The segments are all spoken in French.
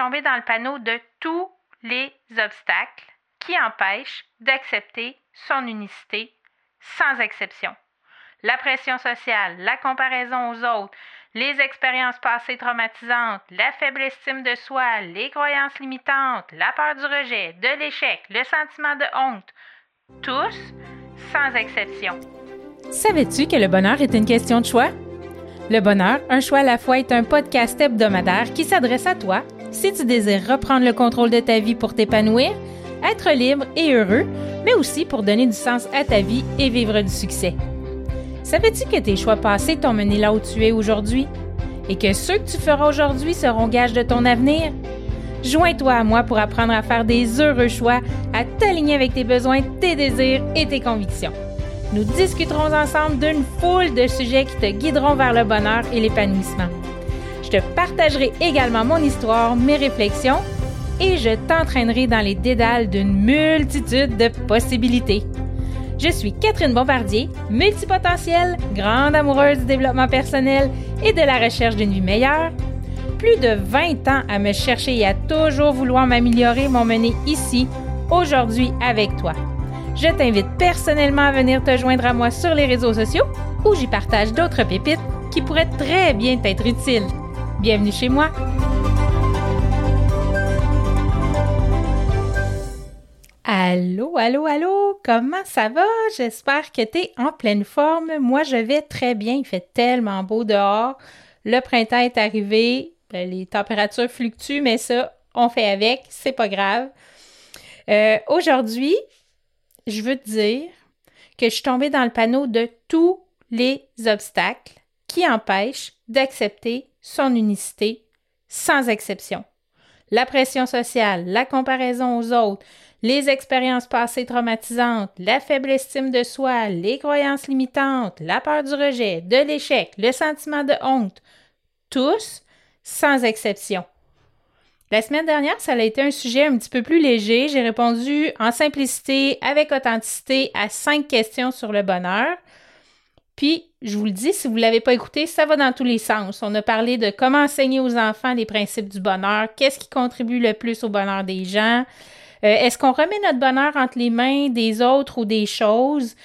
tombée dans le panneau de tous les obstacles qui empêchent d'accepter son unicité sans exception. La pression sociale, la comparaison aux autres, les expériences passées traumatisantes, la faible estime de soi, les croyances limitantes, la peur du rejet, de l'échec, le sentiment de honte, tous sans exception. Savais-tu que le bonheur est une question de choix? Le bonheur, un choix à la fois est un podcast hebdomadaire qui s'adresse à toi si tu désires reprendre le contrôle de ta vie pour t'épanouir, être libre et heureux, mais aussi pour donner du sens à ta vie et vivre du succès. Savais-tu que tes choix passés t'ont mené là où tu es aujourd'hui et que ceux que tu feras aujourd'hui seront gages de ton avenir? Joins-toi à moi pour apprendre à faire des heureux choix, à t'aligner avec tes besoins, tes désirs et tes convictions. Nous discuterons ensemble d'une foule de sujets qui te guideront vers le bonheur et l'épanouissement. Je te partagerai également mon histoire, mes réflexions et je t'entraînerai dans les dédales d'une multitude de possibilités. Je suis Catherine Bombardier, multipotentielle, grande amoureuse du développement personnel et de la recherche d'une vie meilleure. Plus de 20 ans à me chercher et à toujours vouloir m'améliorer m'ont mené ici, aujourd'hui avec toi. Je t'invite personnellement à venir te joindre à moi sur les réseaux sociaux où j'y partage d'autres pépites qui pourraient très bien t'être utiles. Bienvenue chez moi! Allô, allô, allô, comment ça va? J'espère que tu es en pleine forme. Moi, je vais très bien. Il fait tellement beau dehors. Le printemps est arrivé. Ben, les températures fluctuent, mais ça, on fait avec. C'est pas grave. Euh, aujourd'hui, je veux te dire que je suis tombée dans le panneau de tous les obstacles qui empêchent d'accepter son unicité sans exception. La pression sociale, la comparaison aux autres, les expériences passées traumatisantes, la faible estime de soi, les croyances limitantes, la peur du rejet, de l'échec, le sentiment de honte, tous sans exception. La semaine dernière, ça a été un sujet un petit peu plus léger. J'ai répondu en simplicité, avec authenticité, à cinq questions sur le bonheur. Puis, je vous le dis, si vous ne l'avez pas écouté, ça va dans tous les sens. On a parlé de comment enseigner aux enfants les principes du bonheur, qu'est-ce qui contribue le plus au bonheur des gens, euh, est-ce qu'on remet notre bonheur entre les mains des autres ou des choses?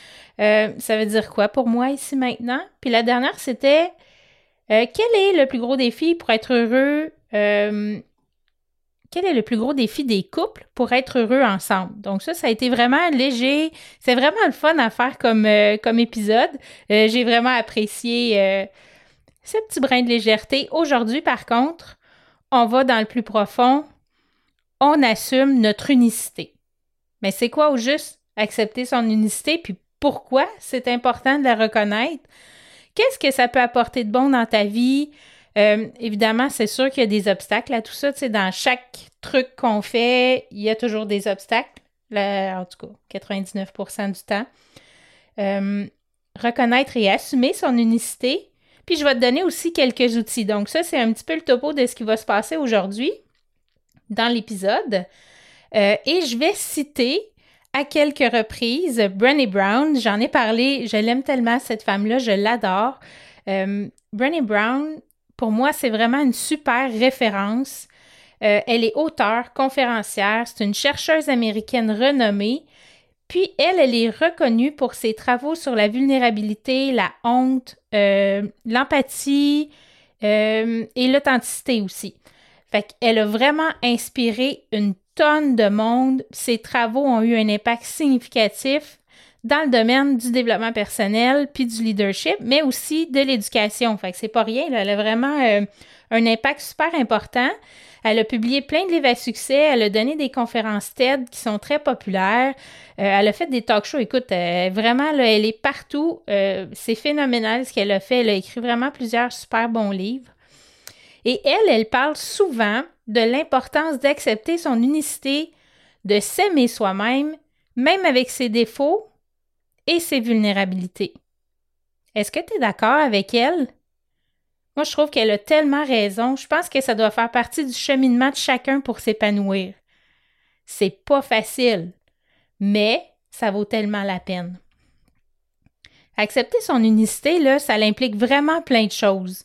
Euh, ça veut dire quoi pour moi ici maintenant? Puis la dernière, c'était euh, quel est le plus gros défi pour être heureux quel est le plus gros défi des couples pour être heureux ensemble? Donc ça, ça a été vraiment léger. C'est vraiment le fun à faire comme, euh, comme épisode. Euh, j'ai vraiment apprécié euh, ce petit brin de légèreté. Aujourd'hui, par contre, on va dans le plus profond. On assume notre unicité. Mais c'est quoi au juste accepter son unicité? Puis pourquoi c'est important de la reconnaître? Qu'est-ce que ça peut apporter de bon dans ta vie? Euh, évidemment, c'est sûr qu'il y a des obstacles à tout ça. Tu sais, dans chaque truc qu'on fait, il y a toujours des obstacles. en tout cas, 99% du temps. Euh, reconnaître et assumer son unicité. Puis je vais te donner aussi quelques outils. Donc ça, c'est un petit peu le topo de ce qui va se passer aujourd'hui dans l'épisode. Euh, et je vais citer à quelques reprises Brené Brown. J'en ai parlé, je l'aime tellement, cette femme-là, je l'adore. Euh, Brené Brown, pour moi, c'est vraiment une super référence. Euh, elle est auteure, conférencière, c'est une chercheuse américaine renommée. Puis elle, elle est reconnue pour ses travaux sur la vulnérabilité, la honte, euh, l'empathie euh, et l'authenticité aussi. Fait qu'elle a vraiment inspiré une tonne de monde. Ses travaux ont eu un impact significatif dans le domaine du développement personnel puis du leadership, mais aussi de l'éducation. Fait que c'est pas rien, elle a vraiment euh, un impact super important. Elle a publié plein de livres à succès, elle a donné des conférences TED qui sont très populaires, euh, elle a fait des talk shows. Écoute, euh, vraiment, elle est partout. c'est phénoménal ce qu'elle a fait. Elle a écrit vraiment plusieurs super bons livres. Et elle, elle parle souvent de l'importance d'accepter son unicité, de s'aimer soi-même, même avec ses défauts, et ses vulnérabilités. Est-ce que tu es d'accord avec elle? Moi, je trouve qu'elle a tellement raison. Je pense que ça doit faire partie du cheminement de chacun pour s'épanouir. C'est pas facile, mais ça vaut tellement la peine. Accepter son unicité, là, ça implique vraiment plein de choses.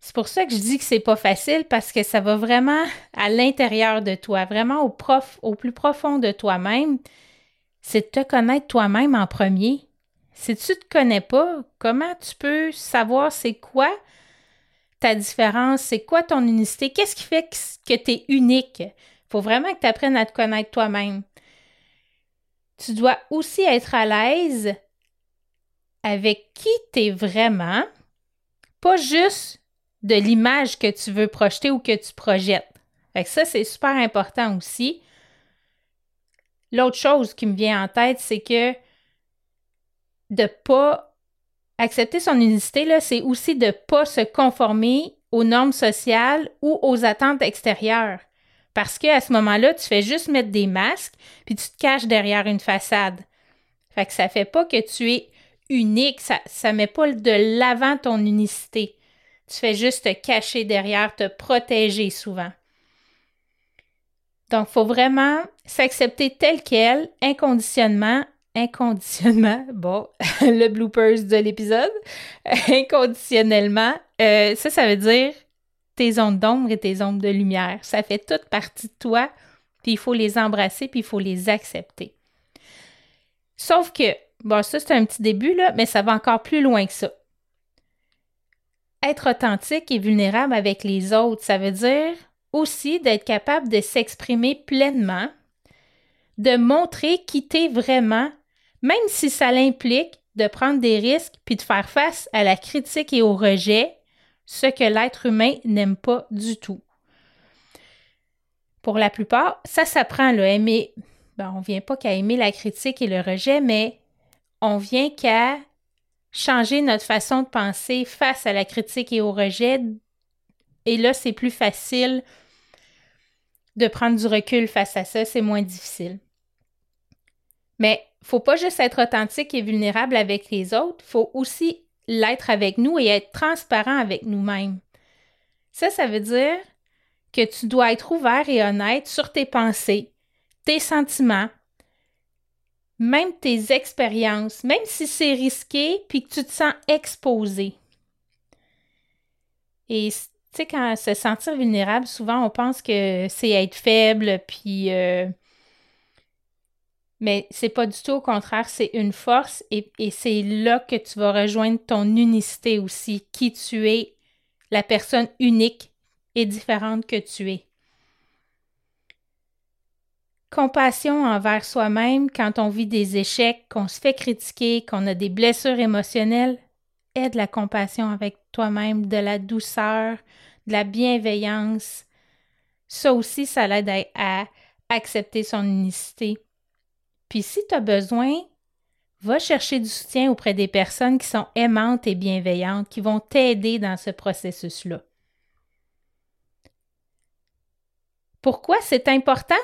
C'est pour ça que je dis que c'est pas facile parce que ça va vraiment à l'intérieur de toi, vraiment au prof, au plus profond de toi-même. C'est de te connaître toi-même en premier. Si tu te connais pas, comment tu peux savoir c'est quoi ta différence, c'est quoi ton unicité, qu'est-ce qui fait que tu es unique? Il faut vraiment que tu apprennes à te connaître toi-même. Tu dois aussi être à l'aise avec qui tu es vraiment, pas juste de l'image que tu veux projeter ou que tu projettes. Fait ça, c'est super important aussi. L'autre chose qui me vient en tête, c'est que de pas accepter son unicité, c'est aussi de pas se conformer aux normes sociales ou aux attentes extérieures. Parce qu'à ce moment-là, tu fais juste mettre des masques, puis tu te caches derrière une façade. Fait que ça fait pas que tu es unique, ça ne met pas de l'avant ton unicité. Tu fais juste te cacher derrière, te protéger souvent. Donc, il faut vraiment s'accepter tel quel, inconditionnellement, inconditionnellement, bon, le bloopers de l'épisode, inconditionnellement, euh, ça, ça veut dire tes ondes d'ombre et tes ondes de lumière. Ça fait toute partie de toi, puis il faut les embrasser, puis il faut les accepter. Sauf que, bon, ça, c'est un petit début, là, mais ça va encore plus loin que ça être authentique et vulnérable avec les autres, ça veut dire aussi d'être capable de s'exprimer pleinement, de montrer qui t'es vraiment, même si ça l'implique de prendre des risques puis de faire face à la critique et au rejet, ce que l'être humain n'aime pas du tout. Pour la plupart, ça s'apprend, le aimer. Ben, on vient pas qu'à aimer la critique et le rejet, mais on vient qu'à changer notre façon de penser face à la critique et au rejet. Et là, c'est plus facile de prendre du recul face à ça, c'est moins difficile. Mais faut pas juste être authentique et vulnérable avec les autres, faut aussi l'être avec nous et être transparent avec nous-mêmes. Ça, ça veut dire que tu dois être ouvert et honnête sur tes pensées, tes sentiments, même tes expériences, même si c'est risqué, puis que tu te sens exposé. Et tu sais, quand se sentir vulnérable, souvent on pense que c'est être faible, puis. Euh, mais c'est pas du tout au contraire, c'est une force et, et c'est là que tu vas rejoindre ton unicité aussi, qui tu es, la personne unique et différente que tu es compassion envers soi-même quand on vit des échecs, qu'on se fait critiquer, qu'on a des blessures émotionnelles. Aide la compassion avec toi-même, de la douceur, de la bienveillance. Ça aussi, ça l'aide à, accepter son unicité. Puis si tu as besoin, va chercher du soutien auprès des personnes qui sont aimantes et bienveillantes, qui vont t'aider dans ce processus-là. Pourquoi c'est important?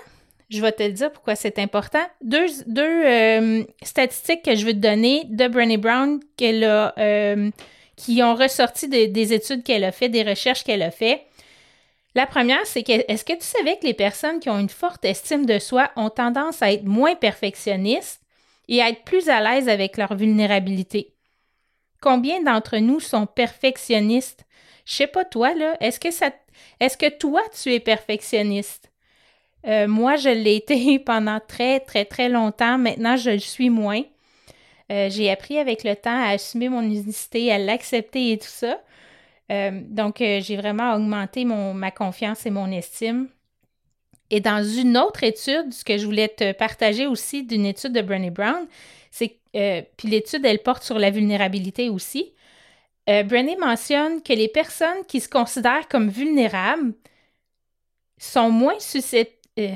Je vais te dire pourquoi c'est important. Deux, euh, statistiques que je veux te donner de Brené Brown euh, qui ont ressorti des études qu'elle a fait, des recherches qu'elle a fait. La première, c'est que est-ce que tu savais que les personnes qui ont une forte estime de soi ont tendance à être moins perfectionnistes et à être plus à l'aise avec leur vulnérabilité? Combien d'entre nous sont perfectionnistes? Je sais pas toi, là, est-ce que toi, tu es perfectionniste? Euh, moi, je l'ai été pendant très, très, très longtemps. Maintenant, je le suis moins. Euh, j'ai appris avec le temps à assumer mon unicité, à l'accepter et tout ça. Euh, donc, j'ai vraiment augmenté mon, ma confiance et mon estime. Et dans une autre étude, ce que je voulais te partager aussi d'une étude de Brené Brown, c'est puis l'étude, elle porte sur la vulnérabilité aussi. Brené mentionne que les personnes qui se considèrent comme vulnérables sont moins susceptibles euh,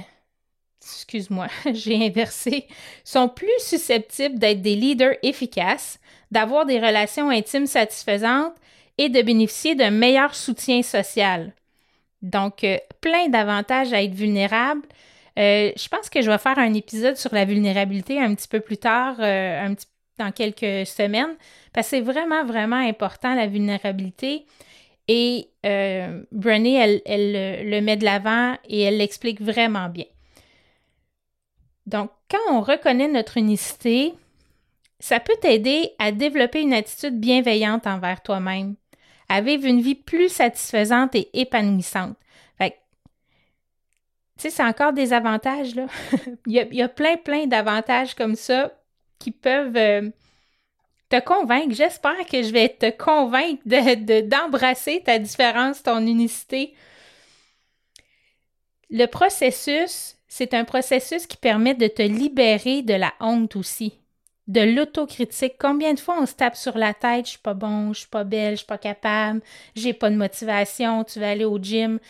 excuse-moi, j'ai inversé, sont plus susceptibles d'être des leaders efficaces, d'avoir des relations intimes satisfaisantes et de bénéficier d'un meilleur soutien social. Donc, euh, plein d'avantages à être vulnérable. Euh, je pense que je vais faire un épisode sur la vulnérabilité un petit peu plus tard, petit, dans quelques semaines, parce que c'est vraiment, vraiment important, la vulnérabilité. Et euh, elle, le met de l'avant et elle l'explique vraiment bien. Donc, quand on reconnaît notre unicité, ça peut t'aider à développer une attitude bienveillante envers toi-même, à vivre une vie plus satisfaisante et épanouissante. Tu sais, c'est encore des avantages, là. il, y a, plein, plein d'avantages comme ça qui peuvent euh, te convaincre. J'espère que je vais te convaincre d'embrasser de, ta différence, ton unicité. Le processus, c'est un processus qui permet de te libérer de la honte aussi de l'autocritique. Combien de fois on se tape sur la tête, je suis pas bon, je suis pas belle, je suis pas capable, j'ai pas de motivation, tu vas aller au gym.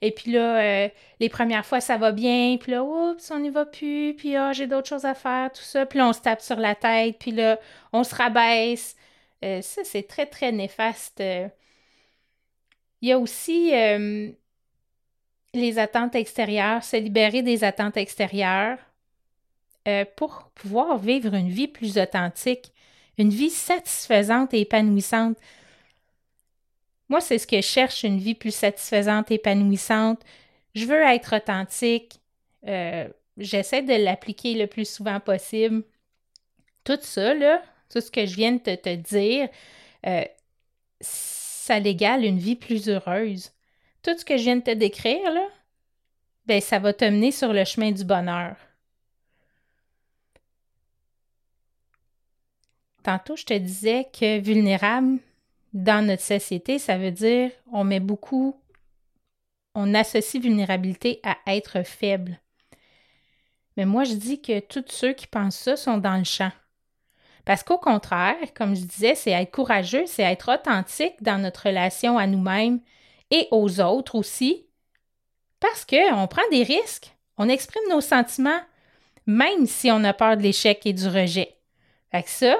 Et puis là, euh, les premières fois, ça va bien, puis là, oups, on n'y va plus, puis ah, j'ai d'autres choses à faire, tout ça. Puis là, on se tape sur la tête, puis là, on se rabaisse. Euh, ça, c'est très, très néfaste. Il y a aussi euh, les attentes extérieures, se libérer des attentes extérieures. Euh, pour pouvoir vivre une vie plus authentique, une vie satisfaisante et épanouissante. Moi, c'est ce que je cherche, une vie plus satisfaisante et épanouissante. Je veux être authentique. Euh, j'essaie de l'appliquer le plus souvent possible. Tout ça, là, tout ce que je viens de te, dire, euh, ça l'égale une vie plus heureuse. Tout ce que je viens de te décrire, là, ben, ça va te mener sur le chemin du bonheur. Tantôt, je te disais que vulnérable dans notre société, ça veut dire on met beaucoup, on associe vulnérabilité à être faible. Mais moi, je dis que tous ceux qui pensent ça sont dans le champ. Parce qu'au contraire, comme je disais, c'est être courageux, c'est être authentique dans notre relation à nous-mêmes et aux autres aussi. Parce qu'on prend des risques, on exprime nos sentiments, même si on a peur de l'échec et du rejet. Fait que ça,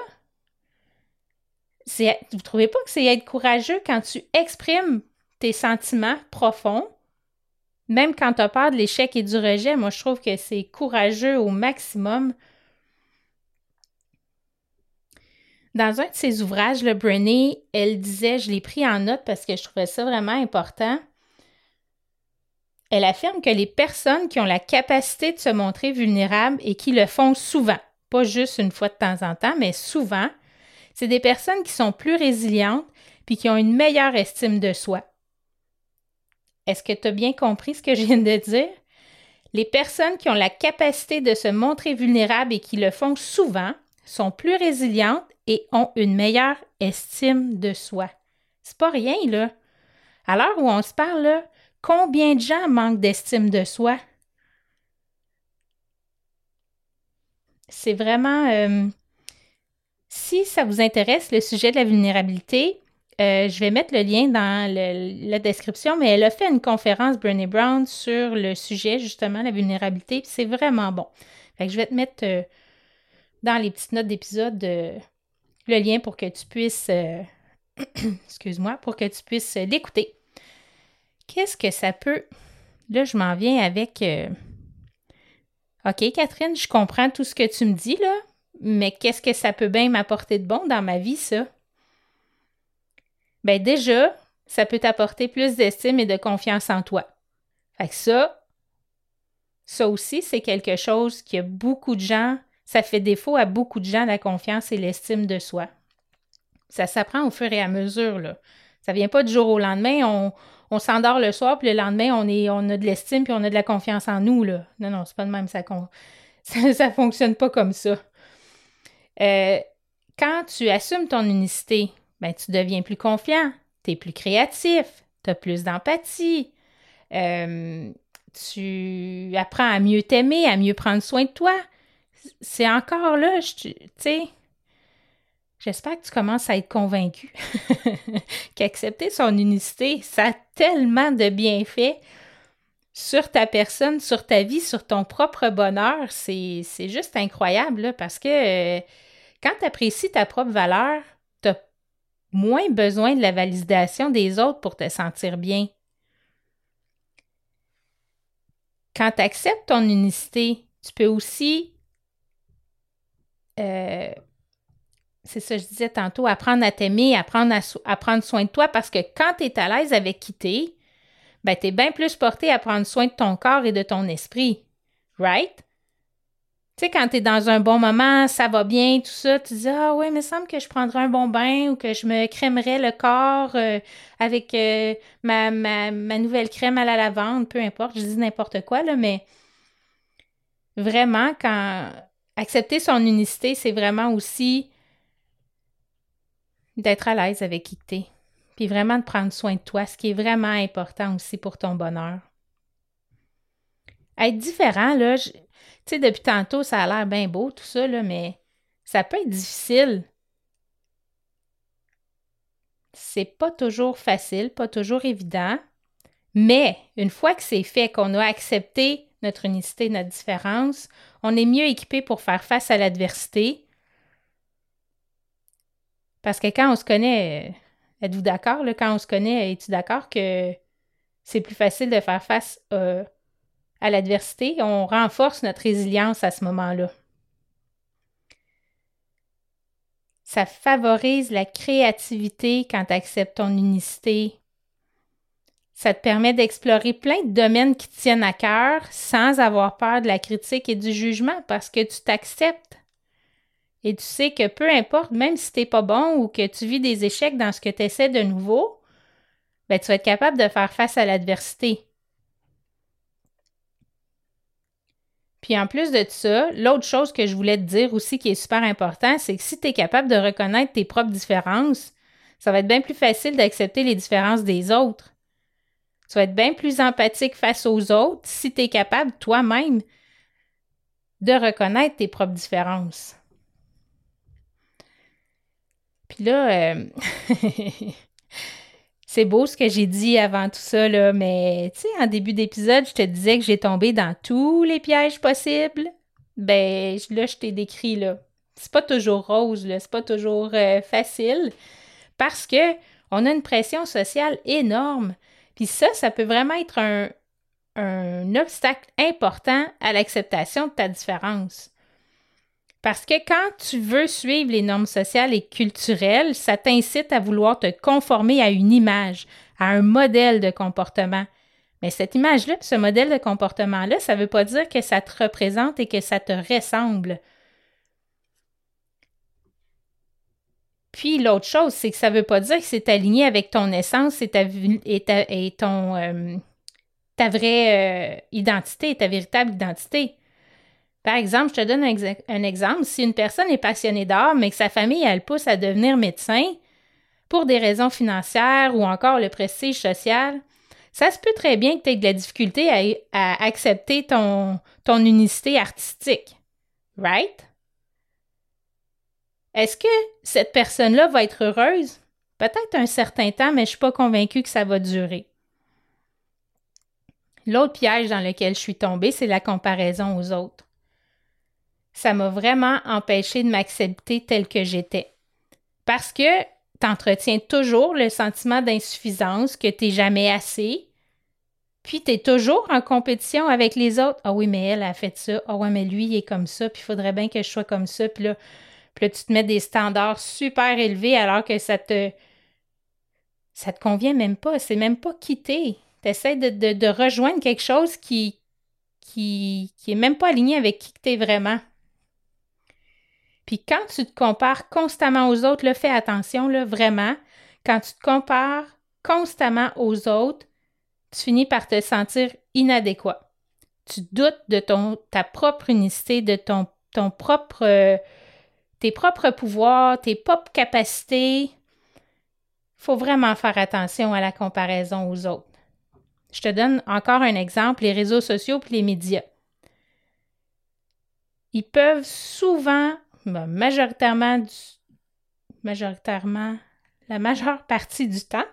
vous ne trouvez pas que c'est être courageux quand tu exprimes tes sentiments profonds, même quand tu as peur de l'échec et du rejet? Moi, je trouve que c'est courageux au maximum. Dans un de ses ouvrages, le Brené, elle disait, je l'ai pris en note parce que je trouvais ça vraiment important. Elle affirme que les personnes qui ont la capacité de se montrer vulnérables et qui le font souvent, pas juste une fois de temps en temps, mais souvent, c'est des personnes qui sont plus résilientes puis qui ont une meilleure estime de soi. Est-ce que tu as bien compris ce que je viens de dire? Les personnes qui ont la capacité de se montrer vulnérables et qui le font souvent sont plus résilientes et ont une meilleure estime de soi. C'est pas rien, là. À l'heure où on se parle, combien de gens manquent d'estime de soi? C'est vraiment. Euh, si ça vous intéresse, le sujet de la vulnérabilité, euh, je vais mettre le lien dans la description, mais elle a fait une conférence, Brené Brown, sur le sujet, justement, la vulnérabilité. C'est vraiment bon. Fait je vais te mettre euh, dans les petites notes d'épisode euh, le lien pour que tu puisses, excuse-moi, pour que tu puisses l'écouter. Qu'est-ce que ça peut... Là, je m'en viens avec... OK, Catherine, je comprends tout ce que tu me dis, là, mais qu'est-ce que ça peut bien m'apporter de bon dans ma vie, ça? Ben déjà, ça peut t'apporter plus d'estime et de confiance en toi. Fait que ça, ça aussi, c'est quelque chose qui a beaucoup de gens, ça fait défaut à beaucoup de gens la confiance et l'estime de soi. Ça s'apprend au fur et à mesure, là. Ça vient pas du jour au lendemain, on, s'endort le soir, puis le lendemain, on, est, on a de l'estime, puis on a de la confiance en nous, là. Non, non, c'est pas de même, ça, ça, ça fonctionne pas comme ça. Euh, quand tu assumes ton unicité, ben, tu deviens plus confiant, tu es plus créatif, tu as plus d'empathie, euh, tu apprends à mieux t'aimer, à mieux prendre soin de toi. C'est encore là, tu sais, j'espère que tu commences à être convaincu qu'accepter son unicité, ça a tellement de bienfaits sur ta personne, sur ta vie, sur ton propre bonheur, c'est juste incroyable parce que euh, quand tu apprécies ta propre valeur, tu as moins besoin de la validation des autres pour te sentir bien. Quand tu acceptes ton unicité, tu peux aussi, euh, c'est ça que je disais tantôt, apprendre à t'aimer, apprendre à, prendre soin de toi parce que quand tu es à l'aise avec qui ben, tu es bien plus porté à prendre soin de ton corps et de ton esprit. Right? sais, quand tu es dans un bon moment, ça va bien, tout ça, tu dis Ah ouais, il me semble que je prendrais un bon bain ou que je me crèmerais le corps euh, avec euh, ma, nouvelle crème à la lavande, peu importe, je dis n'importe quoi, là, mais vraiment, quand accepter son unicité, c'est vraiment aussi d'être à l'aise avec qui tu puis vraiment de prendre soin de toi, ce qui est vraiment important aussi pour ton bonheur. Être différent, là, tu sais, depuis tantôt, ça a l'air bien beau, tout ça, là, mais ça peut être difficile. C'est pas toujours facile, pas toujours évident, mais une fois que c'est fait, qu'on a accepté notre unicité, notre différence, on est mieux équipé pour faire face à l'adversité. Parce que quand on se connaît, êtes-vous d'accord, quand on se connaît, es-tu d'accord que c'est plus facile de faire face euh, à l'adversité? On renforce notre résilience à ce moment-là. Ça favorise la créativité quand tu acceptes ton unicité, ça te permet d'explorer plein de domaines qui te tiennent à cœur sans avoir peur de la critique et du jugement parce que tu t'acceptes. Et tu sais que peu importe, même si t'es pas bon ou que tu vis des échecs dans ce que tu essaies de nouveau, ben, tu vas être capable de faire face à l'adversité. Puis en plus de ça, l'autre chose que je voulais te dire aussi qui est super important, c'est que si tu es capable de reconnaître tes propres différences, ça va être bien plus facile d'accepter les différences des autres. Tu vas être bien plus empathique face aux autres si tu es capable toi-même de reconnaître tes propres différences. Puis là, euh, c'est beau ce que j'ai dit avant tout ça, mais tu sais, en début d'épisode, je te disais que j'ai tombé dans tous les pièges possibles. Ben, là, je t'ai décrit, là. C'est pas toujours rose, là, c'est pas toujours euh, facile parce que on a une pression sociale énorme. Puis ça, ça peut vraiment être un obstacle important à l'acceptation de ta différence. Parce que quand tu veux suivre les normes sociales et culturelles, ça t'incite à vouloir te conformer à une image, à un modèle de comportement. Mais cette image-là, ce modèle de comportement-là, ça ne veut pas dire que ça te représente et que ça te ressemble. Puis l'autre chose, c'est que ça ne veut pas dire que c'est aligné avec ton essence et ta, et ton, euh, ta vraie euh, identité, ta véritable identité. Par exemple, je te donne un, exemple. Si une personne est passionnée d'art, mais que sa famille, elle pousse à devenir médecin pour des raisons financières ou encore le prestige social, ça se peut très bien que tu aies de la difficulté à, accepter ton, ton unicité artistique. Right? Est-ce que cette personne-là va être heureuse? Peut-être un certain temps, mais je ne suis pas convaincue que ça va durer. L'autre piège dans lequel je suis tombée, c'est la comparaison aux autres. Ça m'a vraiment empêché de m'accepter tel que j'étais. Parce que tu entretiens toujours le sentiment d'insuffisance, que tu jamais assez, puis tu es toujours en compétition avec les autres. Ah oui, mais elle a fait ça. Ah oui, mais lui, il est comme ça, puis il faudrait bien que je sois comme ça. Puis là, tu te mets des standards super élevés alors que ça te. Ça te convient même pas. C'est même pas quitter. Tu essaies de, rejoindre quelque chose qui, qui, qui est même pas aligné avec qui tu es vraiment. Puis quand tu te compares constamment aux autres, là, fais attention, là, vraiment. Quand tu te compares constamment aux autres, tu finis par te sentir inadéquat. Tu doutes de ton, ta propre unicité, de ton, ton propre tes propres pouvoirs, tes propres capacités. Il faut vraiment faire attention à la comparaison aux autres. Je te donne encore un exemple, les réseaux sociaux et les médias. Ils peuvent souvent, ben, majoritairement, majoritairement, la majeure partie du temps,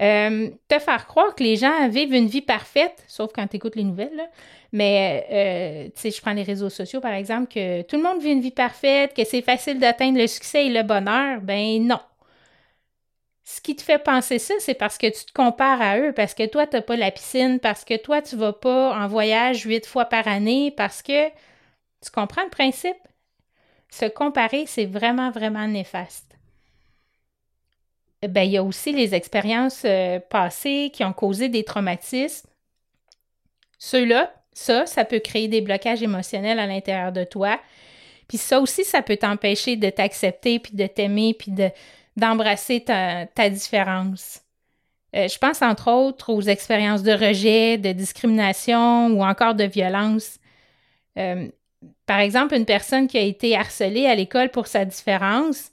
euh, te faire croire que les gens vivent une vie parfaite, sauf quand tu écoutes les nouvelles, mais, euh, tu sais, je prends les réseaux sociaux, par exemple, que tout le monde vit une vie parfaite, que c'est facile d'atteindre le succès et le bonheur. Ben non. Ce qui te fait penser ça, c'est parce que tu te compares à eux, parce que toi, tu n'as pas la piscine, parce que toi, tu vas pas en voyage huit fois par année, parce que tu comprends le principe? Se comparer, c'est vraiment, vraiment néfaste. Ben, il y a aussi les expériences euh, passées qui ont causé des traumatismes. Ceux-là, Ça, ça peut créer des blocages émotionnels à l'intérieur de toi. Puis ça aussi, ça peut t'empêcher de t'accepter, puis de t'aimer, puis de, d'embrasser ta, différence. Euh, je pense entre autres aux expériences de rejet, de discrimination ou encore de violence. Euh, par exemple, une personne qui a été harcelée à l'école pour sa différence,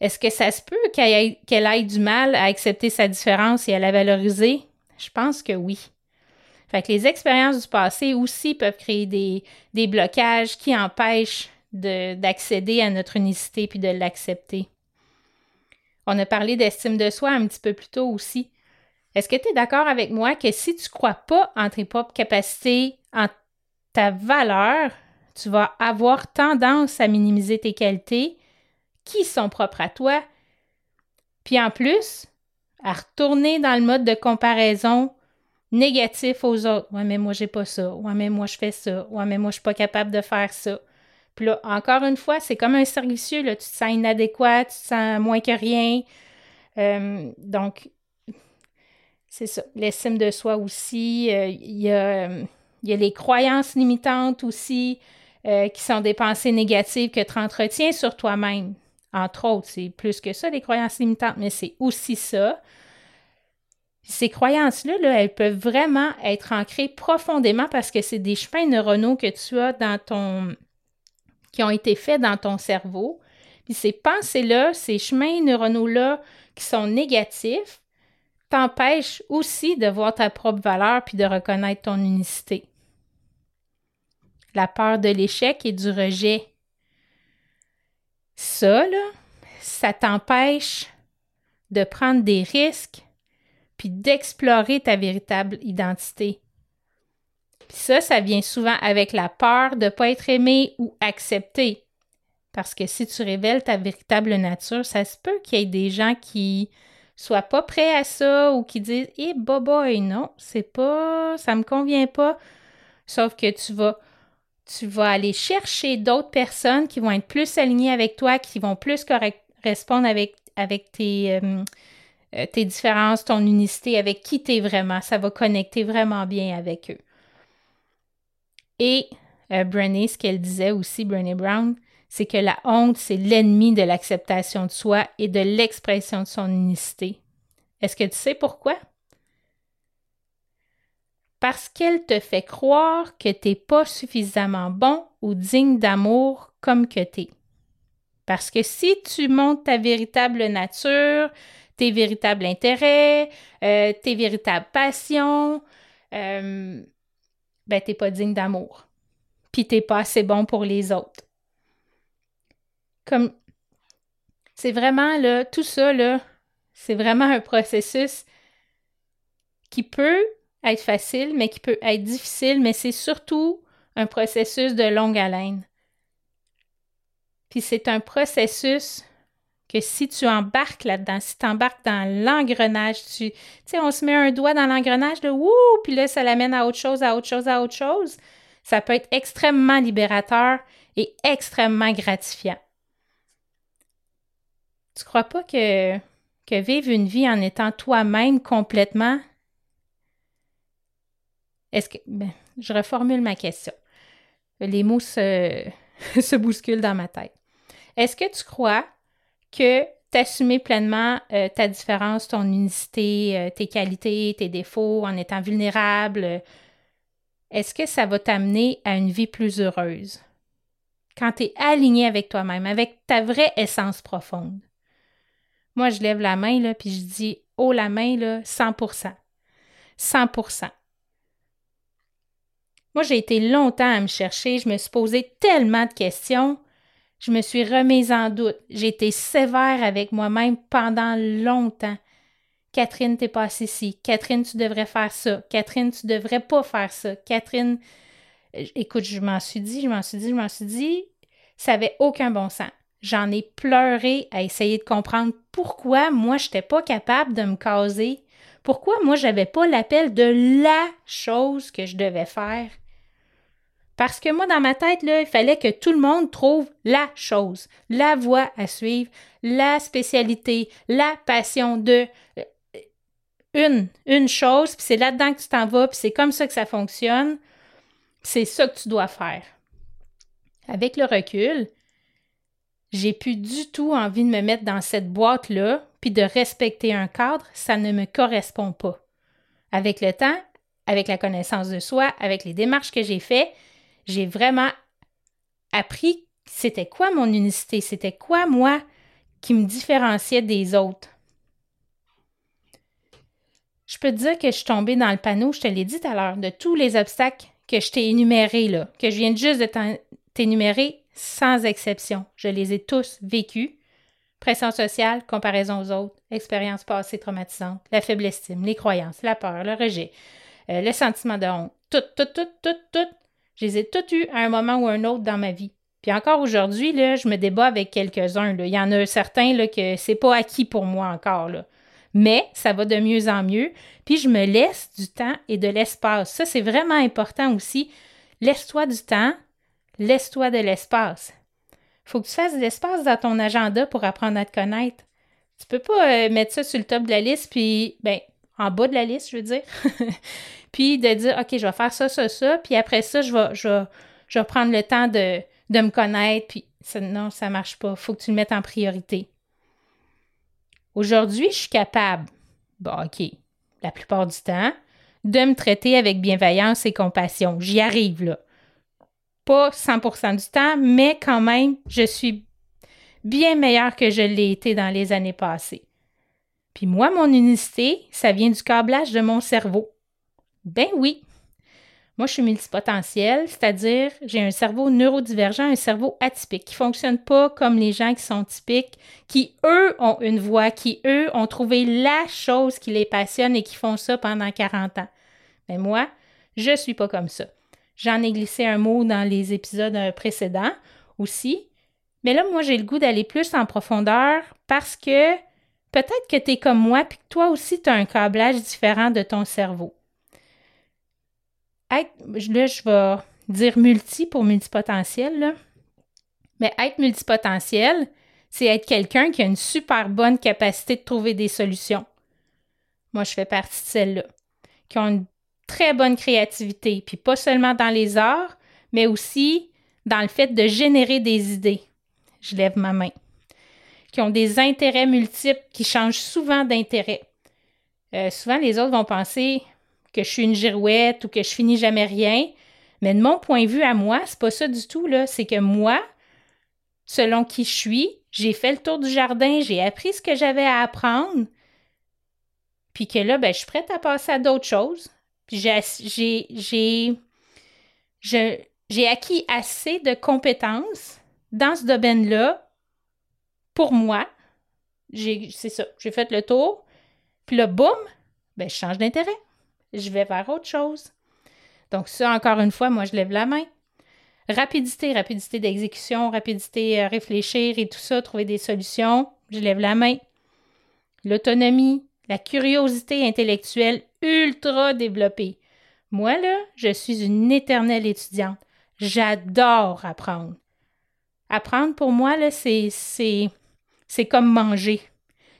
est-ce que ça se peut qu'elle ait, du mal à accepter sa différence et à la valoriser? Je pense que oui. Fait que les expériences du passé aussi peuvent créer des, des blocages qui empêchent d'accéder à notre unicité puis de l'accepter. On a parlé d'estime de soi un petit peu plus tôt aussi. Est-ce que tu es d'accord avec moi que si tu ne crois pas en tes propres capacités, en ta valeur, tu vas avoir tendance à minimiser tes qualités qui sont propres à toi, puis en plus, à retourner dans le mode de comparaison négatif aux autres. Ouais, mais moi, j'ai pas ça. Ouais, mais moi, je fais ça. Ouais, mais moi, je suis pas capable de faire ça. Puis là, encore une fois, c'est comme un servicieux, là. Tu te sens inadéquat, tu te sens moins que rien. Euh, donc, c'est ça. L'estime de soi aussi. Euh, il y, y, a, les croyances limitantes aussi, euh, qui sont des pensées négatives que tu entretiens sur toi-même. Entre autres, c'est plus que ça, les croyances limitantes, mais c'est aussi ça. Ces croyances-là, là, elles peuvent vraiment être ancrées profondément parce que c'est des chemins neuronaux que tu as dans ton, qui ont été faits dans ton cerveau. Puis ces pensées-là, ces chemins neuronaux-là qui sont négatifs, t'empêchent aussi de voir ta propre valeur puis de reconnaître ton unicité. La peur de l'échec et du rejet. Ça, là, ça t'empêche de prendre des risques puis d'explorer ta véritable identité. Puis ça, ça vient souvent avec la peur de ne pas être aimé ou accepté. Parce que si tu révèles ta véritable nature, ça se peut qu'il y ait des gens qui soient pas prêts à ça ou qui disent Eh, boy, non, c'est pas, ça me convient pas. Sauf que tu vas, tu vas aller chercher d'autres personnes qui vont être plus alignées avec toi, qui vont plus correspondre avec, euh, euh, tes différences, ton unicité, avec qui tu es vraiment. Ça va connecter vraiment bien avec eux. Et euh, Brené, ce qu'elle disait aussi, Brené Brown, c'est que la honte, c'est l'ennemi de l'acceptation de soi et de l'expression de son unicité. Est-ce que tu sais pourquoi? Parce qu'elle te fait croire que tu n'es pas suffisamment bon ou digne d'amour comme que tu es. Parce que si tu montres ta véritable nature, tes véritables intérêts, euh, tes véritables passions, euh, ben t'es pas digne d'amour. Puis t'es pas assez bon pour les autres. Comme c'est vraiment là, tout ça là, c'est vraiment un processus qui peut être facile, mais qui peut être difficile, mais c'est surtout un processus de longue haleine. Puis c'est un processus que si tu embarques là-dedans, si tu embarques dans l'engrenage, tu sais, on se met un doigt dans l'engrenage, de wouh, puis là, ça l'amène à autre chose, à autre chose, à autre chose. Ça peut être extrêmement libérateur et extrêmement gratifiant. Tu crois pas que, que vivre une vie en étant toi-même complètement. Est-ce que. Ben, je reformule ma question. Les mots se, bousculent dans ma tête. Est-ce que tu crois que t'assumer pleinement euh, ta différence, ton unicité, euh, tes qualités, tes défauts en étant vulnérable, est-ce que ça va t'amener à une vie plus heureuse? Quand tu es aligné avec toi-même, avec ta vraie essence profonde. Moi, je lève la main, là, puis je dis, oh, la main, là, 100% 100 Moi, j'ai été longtemps à me chercher, je me suis posé tellement de questions, je me suis remise en doute. J'ai été sévère avec moi-même pendant longtemps. Catherine, t'es pas ici. Catherine, tu devrais faire ça. Catherine, tu devrais pas faire ça. Catherine, euh, écoute, je m'en suis dit, je m'en suis dit, je m'en suis dit, ça avait aucun bon sens. J'en ai pleuré à essayer de comprendre pourquoi moi, je n'étais pas capable de me caser. Pourquoi moi, j'avais pas l'appel de la chose que je devais faire? Parce que moi, dans ma tête, il fallait que tout le monde trouve la chose, la voie à suivre, la spécialité, la passion de euh, une, une chose, puis c'est là-dedans que tu t'en vas, puis c'est comme ça que ça fonctionne. C'est ça que tu dois faire. Avec le recul, j'ai plus du tout envie de me mettre dans cette boîte-là, puis de respecter un cadre, ça ne me correspond pas. Avec le temps, avec la connaissance de soi, avec les démarches que j'ai faites, j'ai vraiment appris c'était quoi mon unicité, c'était quoi moi qui me différenciait des autres. Je peux te dire que je suis tombée dans le panneau, je te l'ai dit tout à l'heure, de tous les obstacles que je t'ai énumérés là, que je viens juste de t'énumérer sans exception. Je les ai tous vécus. Pression sociale, comparaison aux autres, expérience passée traumatisante, la faible estime, les croyances, la peur, le rejet, euh, le sentiment de honte, tout, tout, tout, tout, tout. Je les ai toutes eues à un moment ou un autre dans ma vie. Puis encore aujourd'hui, je me débat avec quelques-uns. Il y en a certains là, que c'est pas acquis pour moi encore. Là. Mais ça va de mieux en mieux. Puis je me laisse du temps et de l'espace. Ça, c'est vraiment important aussi. Laisse-toi du temps, laisse-toi de l'espace. Faut que tu fasses de l'espace dans ton agenda pour apprendre à te connaître. Tu peux pas euh, mettre ça sur le top de la liste, puis, ben, en bas de la liste, je veux dire. puis de dire, OK, je vais faire ça, ça, ça, puis après ça, je vais, je je vais prendre le temps de, de me connaître, puis ça, non, ça marche pas. Faut que tu le mettes en priorité. Aujourd'hui, je suis capable, bon, OK, la plupart du temps, de me traiter avec bienveillance et compassion. J'y arrive, là. Pas 100% du temps, mais quand même, je suis bien meilleure que je l'ai été dans les années passées. Puis moi, mon unicité, ça vient du câblage de mon cerveau. Ben oui, moi, je suis multipotentielle, c'est-à-dire j'ai un cerveau neurodivergent, un cerveau atypique, qui ne fonctionne pas comme les gens qui sont typiques, qui, eux, ont une voix, qui, eux, ont trouvé la chose qui les passionne et qui font ça pendant 40 ans. Mais moi, je ne suis pas comme ça. J'en ai glissé un mot dans les épisodes euh, précédents aussi. Mais là, moi, j'ai le goût d'aller plus en profondeur parce que peut-être que tu es comme moi, puis que toi aussi, tu as un câblage différent de ton cerveau là, je vais dire multi pour multipotentiel, mais être multipotentiel, c'est être quelqu'un qui a une super bonne capacité de trouver des solutions. Moi, je fais partie de celle-là, qui ont une très bonne créativité, puis pas seulement dans les arts, mais aussi dans le fait de générer des idées. Je lève ma main. Qui ont des intérêts multiples, qui changent souvent d'intérêt. Euh, souvent, les autres vont penser que je suis une girouette ou que je finis jamais rien. Mais de mon point de vue à moi, c'est pas ça du tout. C'est que moi, selon qui je suis, j'ai fait le tour du jardin, j'ai appris ce que j'avais à apprendre, puis que là, ben, je suis prête à passer à d'autres choses. J'ai, acquis assez de compétences dans ce domaine-là pour moi. c'est ça, j'ai fait le tour. Puis là, boum, ben, je change d'intérêt je vais vers autre chose. Donc ça, encore une fois, moi, je lève la main. Rapidité, rapidité d'exécution, rapidité à réfléchir et tout ça, trouver des solutions, je lève la main. L'autonomie, la curiosité intellectuelle ultra développée. Moi, là, je suis une éternelle étudiante. J'adore apprendre. Apprendre, pour moi, là, c'est, c'est, c'est comme manger.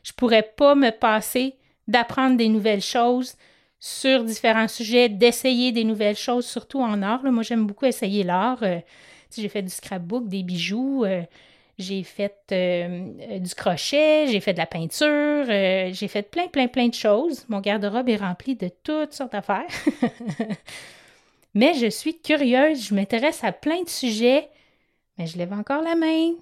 Je pourrais pas me passer d'apprendre des nouvelles choses, sur différents sujets, d'essayer des nouvelles choses, surtout en art. Moi, j'aime beaucoup essayer l'art. Euh, j'ai fait du scrapbook, des bijoux, euh, j'ai fait euh, du crochet, j'ai fait de la peinture, j'ai fait plein, plein, plein de choses. Mon garde-robe est rempli de toutes sortes d'affaires. mais je suis curieuse, je m'intéresse à plein de sujets, mais je lève encore la main.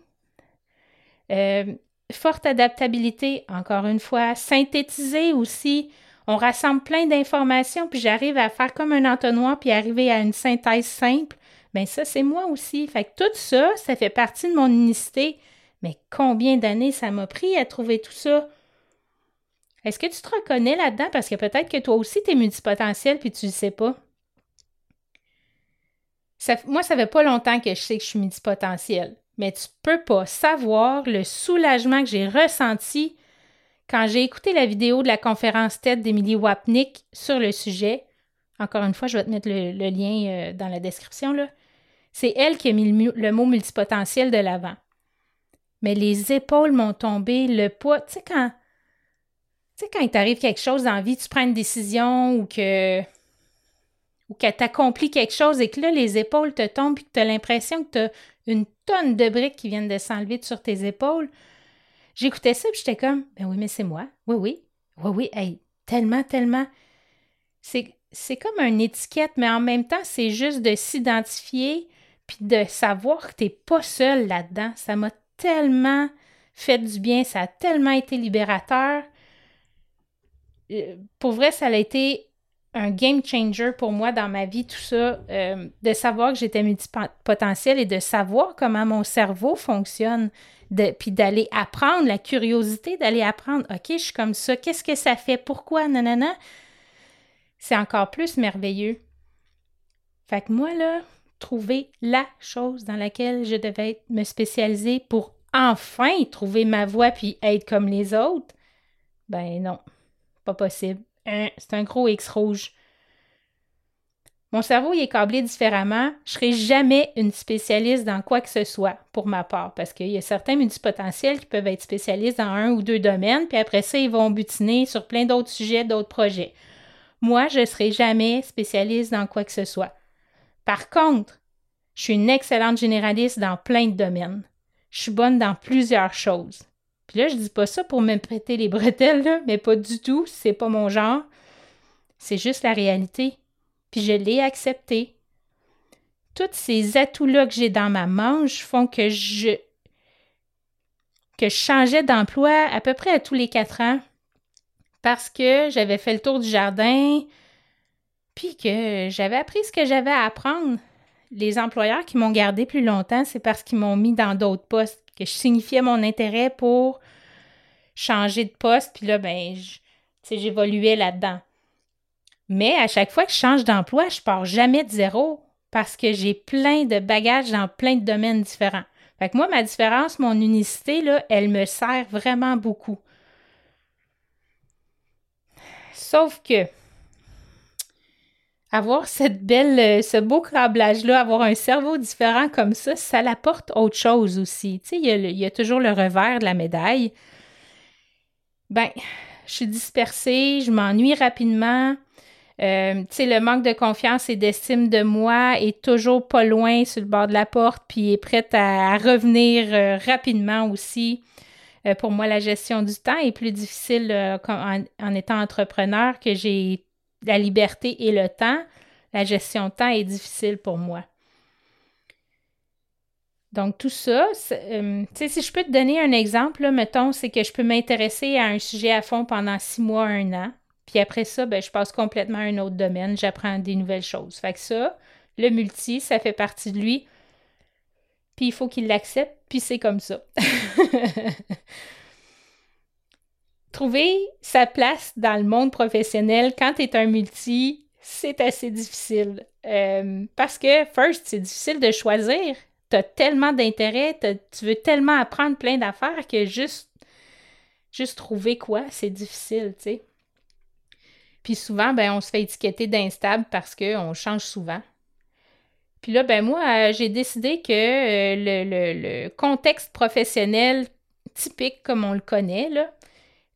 forte adaptabilité, encore une fois. Synthétiser aussi on rassemble plein d'informations, puis j'arrive à faire comme un entonnoir, puis arriver à une synthèse simple. Bien, ça, c'est moi aussi. Fait que tout ça, ça fait partie de mon unicité. Mais combien d'années ça m'a pris à trouver tout ça? Est-ce que tu te reconnais là-dedans? Parce que peut-être que toi aussi, tu es multipotentiel puis tu ne le sais pas. moi, ça fait pas longtemps que je sais que je suis multipotentiel. Mais tu peux pas savoir le soulagement que j'ai ressenti quand j'ai écouté la vidéo de la conférence TED d'Emilie Wapnick sur le sujet, encore une fois, je vais te mettre le, lien euh, dans la description, là. C'est elle qui a mis le, mot multipotentiel de l'avant. Mais les épaules m'ont tombé, le poids. Tu sais, quand. Tu sais, quand il t'arrive quelque chose dans la vie, tu prends une décision ou que. ou que tu accomplis quelque chose et que là, les épaules te tombent et que tu as l'impression que tu as une tonne de briques qui viennent de s'enlever sur tes épaules. J'écoutais ça et j'étais comme, ben oui, mais c'est moi. Oui, oui. Oui, oui. Hey, tellement, tellement. C'est, c'est comme une étiquette, mais en même temps, c'est juste de s'identifier puis de savoir que tu n'es pas seul là-dedans. Ça m'a tellement fait du bien, ça a tellement été libérateur. Euh, pour vrai, ça a été un game changer pour moi dans ma vie, tout ça, euh, de savoir que j'étais multipotentiel et de savoir comment mon cerveau fonctionne, de, puis d'aller apprendre, la curiosité d'aller apprendre, OK, je suis comme ça, qu'est-ce que ça fait, pourquoi, nanana, c'est encore plus merveilleux. Fait que moi, là, trouver la chose dans laquelle je devais me spécialiser pour enfin trouver ma voie puis être comme les autres, ben non, pas possible. C'est un gros X rouge. Mon cerveau il est câblé différemment. Je ne serai jamais une spécialiste dans quoi que ce soit, pour ma part, parce qu'il y a certains multipotentiels qui peuvent être spécialistes dans un ou deux domaines, puis après ça, ils vont butiner sur plein d'autres sujets, d'autres projets. Moi, je ne serai jamais spécialiste dans quoi que ce soit. Par contre, je suis une excellente généraliste dans plein de domaines. Je suis bonne dans plusieurs choses. Puis là, je dis pas ça pour me prêter les bretelles, mais pas du tout, c'est pas mon genre. C'est juste la réalité. Puis je l'ai accepté. Tous ces atouts-là que j'ai dans ma manche font que je que je changeais d'emploi à peu près à tous les quatre ans parce que j'avais fait le tour du jardin, puis que j'avais appris ce que j'avais à apprendre les employeurs qui m'ont gardé plus longtemps, c'est parce qu'ils m'ont mis dans d'autres postes, que je signifiais mon intérêt pour changer de poste, puis là, ben, j'évoluais là-dedans. Mais à chaque fois que je change d'emploi, je pars jamais de zéro parce que j'ai plein de bagages dans plein de domaines différents. Fait que moi, ma différence, mon unicité, là, elle me sert vraiment beaucoup. Sauf que avoir cette belle, euh, ce beau câblage-là, avoir un cerveau différent comme ça, ça l'apporte autre chose aussi. Tu il y, a toujours le revers de la médaille. Ben, je suis dispersée, je m'ennuie rapidement. Euh, tu le manque de confiance et d'estime de moi est toujours pas loin sur le bord de la porte, puis est prête à, revenir euh, rapidement aussi. Pour moi, la gestion du temps est plus difficile en, étant entrepreneur que j'ai la liberté et le temps, la gestion de temps est difficile pour moi. Donc, tout ça, euh, tu sais, si je peux te donner un exemple, mettons, c'est que je peux m'intéresser à un sujet à fond pendant six mois, un an. Puis après ça, ben, je passe complètement à un autre domaine, j'apprends des nouvelles choses. Fait que ça, le multi, ça fait partie de lui. Puis il faut qu'il l'accepte, puis c'est comme ça. trouver sa place dans le monde professionnel quand tu es un multi, c'est assez difficile. Euh, parce que, first, c'est difficile de choisir. Tu as tellement d'intérêt, tu veux tellement apprendre plein d'affaires que juste, juste trouver quoi, c'est difficile, tu sais. Puis souvent, ben, on se fait étiqueter d'instable parce qu'on change souvent. Puis là, ben moi, euh, j'ai décidé que euh, le, contexte professionnel typique comme on le connaît, là,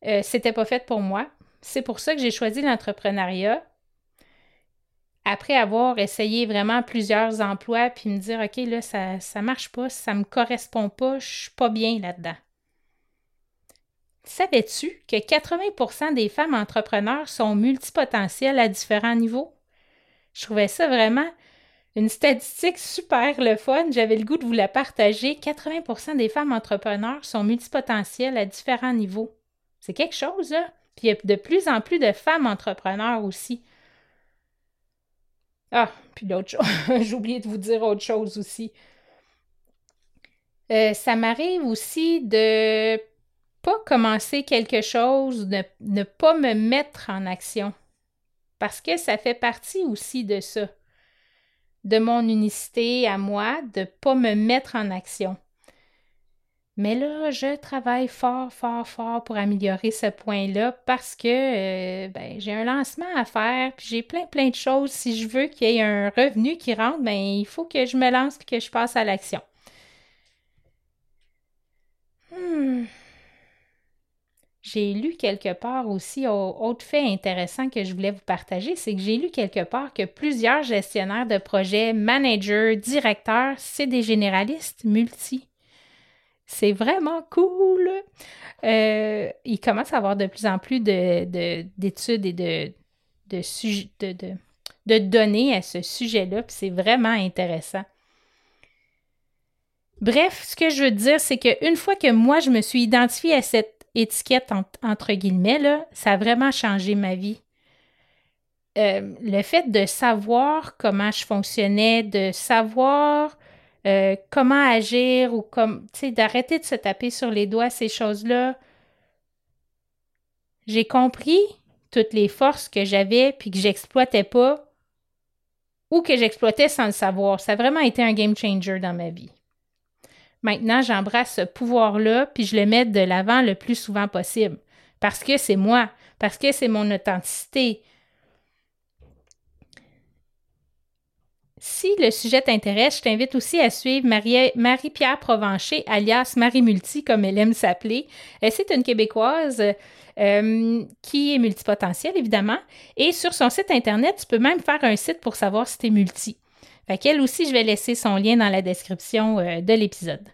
euh, c'était pas fait pour moi. C'est pour ça que j'ai choisi l'entrepreneuriat. Après avoir essayé vraiment plusieurs emplois, puis me dire, OK, là, ça ne marche pas, ça me correspond pas, je suis pas bien là-dedans. Savais-tu que 80% des femmes entrepreneurs sont multipotentielles à différents niveaux? Je trouvais ça vraiment une statistique super le fun. J'avais le goût de vous la partager. 80% des femmes entrepreneurs sont multipotentielles à différents niveaux. C'est quelque chose, là. Puis il y a de plus en plus de femmes entrepreneurs aussi. Ah, puis l'autre chose, j'ai oublié de vous dire autre chose aussi. Euh, ça m'arrive aussi de pas commencer quelque chose, de ne pas me mettre en action. Parce que ça fait partie aussi de ça, de mon unicité à moi, de ne pas me mettre en action. Mais là, je travaille fort, fort, fort pour améliorer ce point-là parce que euh, ben, j'ai un lancement à faire, puis j'ai plein, plein de choses. Si je veux qu'il y ait un revenu qui rentre, ben, il faut que je me lance et que je passe à l'action. Hmm. J'ai lu quelque part aussi, autre fait intéressant que je voulais vous partager, c'est que j'ai lu quelque part que plusieurs gestionnaires de projets, managers, directeurs, c'est des généralistes multi. C'est vraiment cool. Euh, il commence à avoir de plus en plus d'études et de, de, données à ce sujet-là, puis c'est vraiment intéressant. Bref, ce que je veux dire, c'est qu'une fois que moi, je me suis identifiée à cette étiquette, entre guillemets, là, ça a vraiment changé ma vie. Euh, le fait de savoir comment je fonctionnais, de savoir euh, comment agir ou comme, d'arrêter de se taper sur les doigts, ces choses-là. J'ai compris toutes les forces que j'avais puis que j'exploitais pas ou que j'exploitais sans le savoir. Ça a vraiment été un game changer dans ma vie. Maintenant, j'embrasse ce pouvoir-là puis je le mets de l'avant le plus souvent possible parce que c'est moi, parce que c'est mon authenticité, Si le sujet t'intéresse, je t'invite aussi à suivre Marie-Pierre Provencher, alias Marie Multi, comme elle aime s'appeler. C'est une Québécoise euh, qui est multipotentielle, évidemment. Et sur son site Internet, tu peux même faire un site pour savoir si tu es multi. Fait qu'elle aussi, je vais laisser son lien dans la description euh, de l'épisode.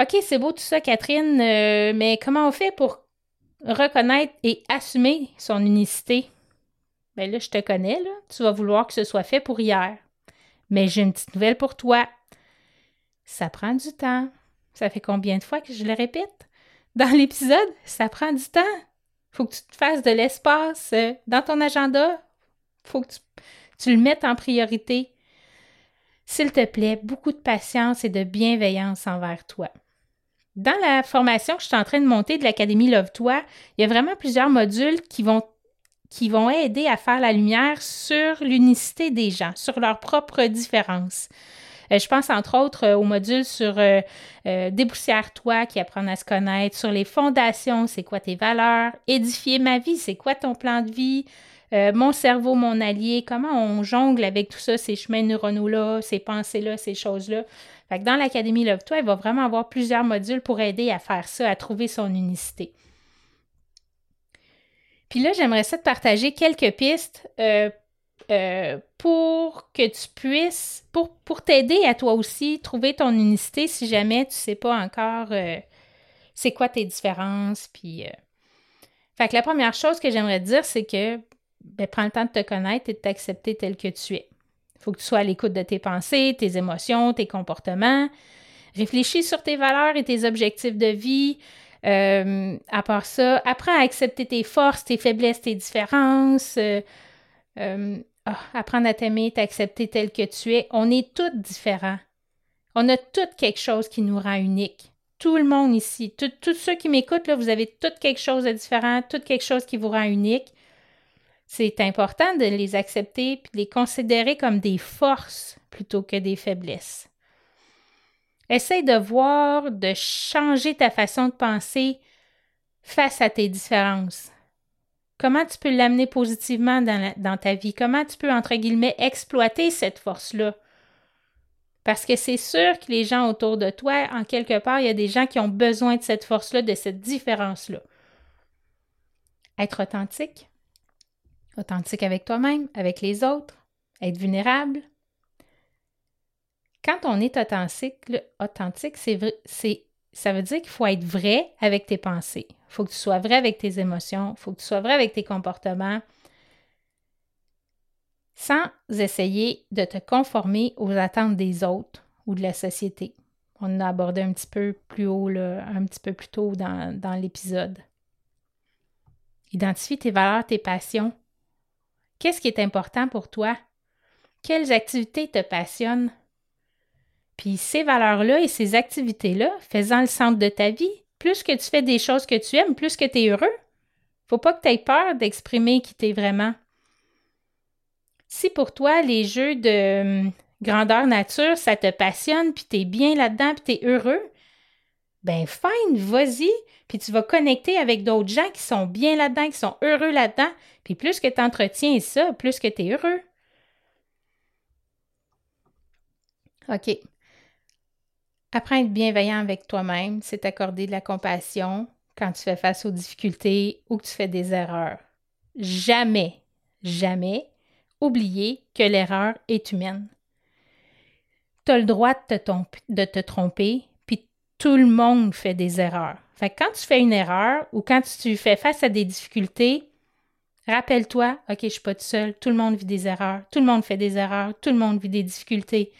OK, c'est beau tout ça, Catherine, euh, mais comment on fait pour reconnaître et assumer son unicité? Ben là, je te connais. Tu vas vouloir que ce soit fait pour hier. Mais j'ai une petite nouvelle pour toi. Ça prend du temps. Ça fait combien de fois que je le répète? Dans l'épisode, ça prend du temps. Faut que tu te fasses de l'espace euh, dans ton agenda. Faut que tu, tu le mettes en priorité. S'il te plaît, beaucoup de patience et de bienveillance envers toi. Dans la formation que je suis en train de monter de l'Académie Love-toi, il y a vraiment plusieurs modules qui vont qui vont aider à faire la lumière sur l'unicité des gens, sur leurs propres différences. Euh, je pense entre autres euh, au module sur euh, Déboussière-toi qui apprend à se connaître, sur les fondations, c'est quoi tes valeurs, édifier ma vie, c'est quoi ton plan de vie, mon cerveau, mon allié, comment on jongle avec tout ça, ces chemins neuronaux-là, ces pensées-là, ces choses-là. Fait que dans l'Académie Love-toi, il va vraiment avoir plusieurs modules pour aider à faire ça, à trouver son unicité. Puis là, j'aimerais ça te partager quelques pistes euh, euh, pour que tu puisses, pour, pour t'aider à toi aussi, trouver ton unicité si jamais tu ne sais pas encore euh, c'est quoi tes différences. Puis, Fait que la première chose que j'aimerais dire, c'est que ben, prends le temps de te connaître et de t'accepter tel que tu es. Il faut que tu sois à l'écoute de tes pensées, tes émotions, tes comportements. Réfléchis sur tes valeurs et tes objectifs de vie. Euh, à part ça, apprends à accepter tes forces, tes faiblesses, tes différences. Euh, euh, apprendre à t'aimer, t'accepter tel que tu es. On est tous différents. On a tous quelque chose qui nous rend unique. Tout le monde ici, tous ceux qui m'écoutent, vous avez tout quelque chose de différent, tout quelque chose qui vous rend unique. C'est important de les accepter et de les considérer comme des forces plutôt que des faiblesses. Essaye de voir, de changer ta façon de penser face à tes différences. Comment tu peux l'amener positivement dans, ta vie? Comment tu peux, entre guillemets, exploiter cette force-là? Parce que c'est sûr que les gens autour de toi, en quelque part, il y a des gens qui ont besoin de cette force-là, de cette différence-là. Être authentique, authentique avec toi-même, avec les autres, être vulnérable, quand on est authentique, authentique, c'est, ça veut dire qu'il faut être vrai avec tes pensées. Il faut que tu sois vrai avec tes émotions. Il faut que tu sois vrai avec tes comportements. Sans essayer de te conformer aux attentes des autres ou de la société. On a abordé un petit peu plus haut, un petit peu plus tôt dans, dans l'épisode. Identifie tes valeurs, tes passions. Qu'est-ce qui est important pour toi? Quelles activités te passionnent? Puis ces valeurs-là et ces activités-là, faisant le centre de ta vie, plus que tu fais des choses que tu aimes, plus que tu es heureux. Faut pas que tu aies peur d'exprimer qui tu es vraiment. Si pour toi, les jeux de hum, grandeur nature, ça te passionne, puis tu es bien là-dedans, puis tu es heureux, ben fine, vas-y, puis tu vas connecter avec d'autres gens qui sont bien là-dedans, qui sont heureux là-dedans, puis plus que tu entretiens ça, plus que tu es heureux. OK. Apprends à être bienveillant avec toi-même, c'est accorder de la compassion, quand tu fais face aux difficultés ou que tu fais des erreurs. Jamais, jamais oublier que l'erreur est humaine. Tu as le droit de te, tromper, tout le monde fait des erreurs. Fait que quand tu fais une erreur ou quand tu fais face à des difficultés, rappelle-toi, OK, je suis pas tout seul, tout le monde vit des erreurs, tout le monde fait des erreurs, tout le monde vit des difficultés.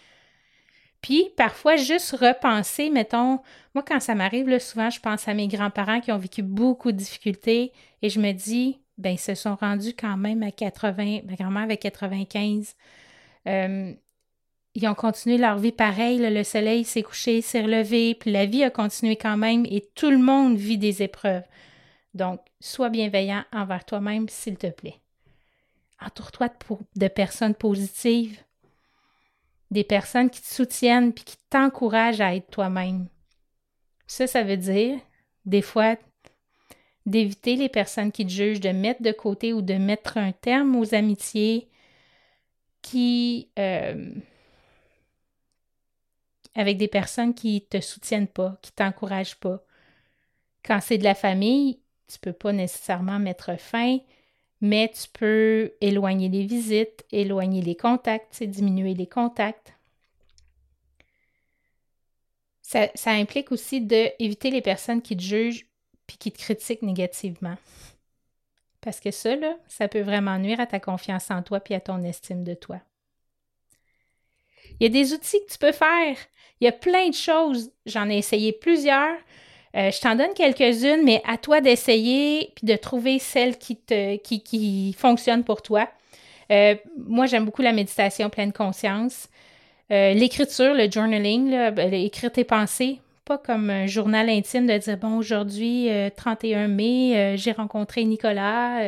Puis parfois, juste repenser, mettons, moi quand ça m'arrive, souvent je pense à mes grands-parents qui ont vécu beaucoup de difficultés et je me dis, ben ils se sont rendus quand même à 80, ma grand-mère avait 95. Euh, ils ont continué leur vie pareil, le soleil s'est couché, s'est relevé, puis la vie a continué quand même et tout le monde vit des épreuves. Donc, sois bienveillant envers toi-même, s'il te plaît. Entoure-toi de, de personnes positives, des personnes qui te soutiennent puis qui t'encouragent à être toi-même. Ça, ça veut dire, des fois, d'éviter les personnes qui te jugent, de mettre de côté ou de mettre un terme aux amitiés qui. Euh, avec des personnes qui te soutiennent pas, qui t'encouragent pas. Quand c'est de la famille, tu peux pas nécessairement mettre fin, mais tu peux éloigner les visites, éloigner les contacts, diminuer les contacts. Ça, ça, implique aussi d'éviter les personnes qui te jugent puis qui te critiquent négativement. Parce que ça, ça peut vraiment nuire à ta confiance en toi puis à ton estime de toi. Il y a des outils que tu peux faire. Il y a plein de choses. J'en ai essayé plusieurs. Euh, je t'en donne quelques-unes, mais à toi d'essayer puis de trouver celle qui, te, qui, qui fonctionne pour toi. Euh, moi, j'aime beaucoup la méditation pleine conscience. Euh, l'écriture, le journaling, ben, écrire tes pensées, pas comme un journal intime de dire bon aujourd'hui 31 mai j'ai rencontré Nicolas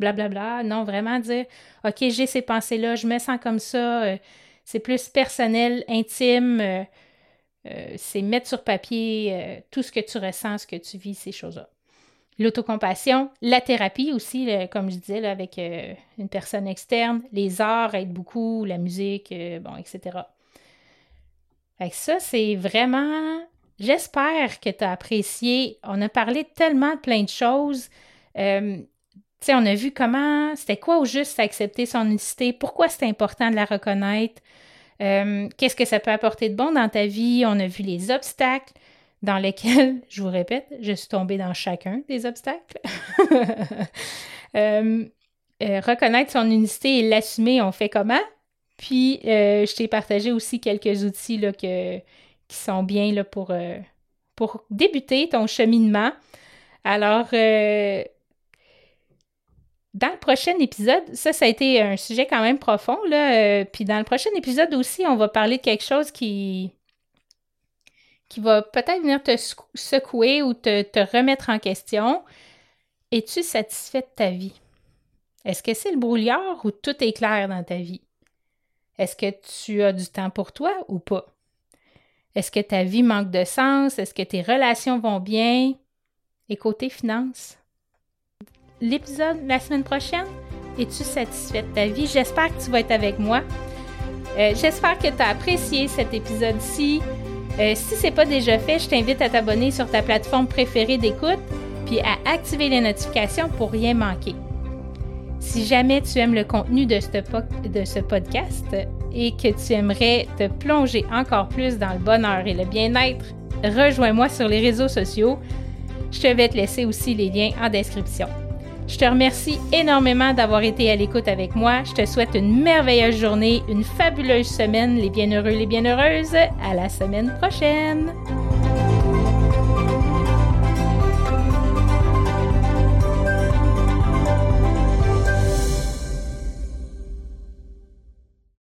blablabla bla, bla. non vraiment dire ok j'ai ces pensées là je me sens comme ça c'est plus personnel intime euh, c'est mettre sur papier euh, tout ce que tu ressens, ce que tu vis, ces choses-là. L'autocompassion, la thérapie aussi, comme je disais, avec euh, une personne externe, les arts aident beaucoup, la musique, bon, etc. Fait ça, c'est vraiment. J'espère que tu as apprécié. On a parlé tellement de plein de choses. On a vu comment, c'était quoi au juste accepter son unicité, pourquoi c'est important de la reconnaître? Euh, qu'est-ce que ça peut apporter de bon dans ta vie? On a vu les obstacles dans lesquels, je vous répète, je suis tombée dans chacun des obstacles. Euh, euh, reconnaître son unicité et l'assumer, on fait comment? Puis, je t'ai partagé aussi quelques outils qui sont bien là, pour, pour débuter ton cheminement. Alors, dans le prochain épisode, ça, ça a été un sujet quand même profond, là. Euh, puis dans le prochain épisode aussi, on va parler de quelque chose qui, qui va peut-être venir te secouer ou te, te remettre en question. Es-tu satisfait de ta vie? Est-ce que c'est le brouillard ou tout est clair dans ta vie? Est-ce que tu as du temps pour toi ou pas? Est-ce que ta vie manque de sens? Est-ce que tes relations vont bien? Et côté finances? L'épisode la semaine prochaine? Es-tu satisfait de ta vie? J'espère que tu vas être avec moi. Euh, j'espère que tu as apprécié cet épisode-ci. Euh, si ce n'est pas déjà fait, je t'invite à t'abonner sur ta plateforme préférée d'écoute puis à activer les notifications pour rien manquer. Si jamais tu aimes le contenu de ce, de ce podcast et que tu aimerais te plonger encore plus dans le bonheur et le bien-être, rejoins-moi sur les réseaux sociaux. Je vais te laisser aussi les liens en description. Je te remercie énormément d'avoir été à l'écoute avec moi. Je te souhaite une merveilleuse journée, une fabuleuse semaine, les bienheureux, les bienheureuses. À la semaine prochaine!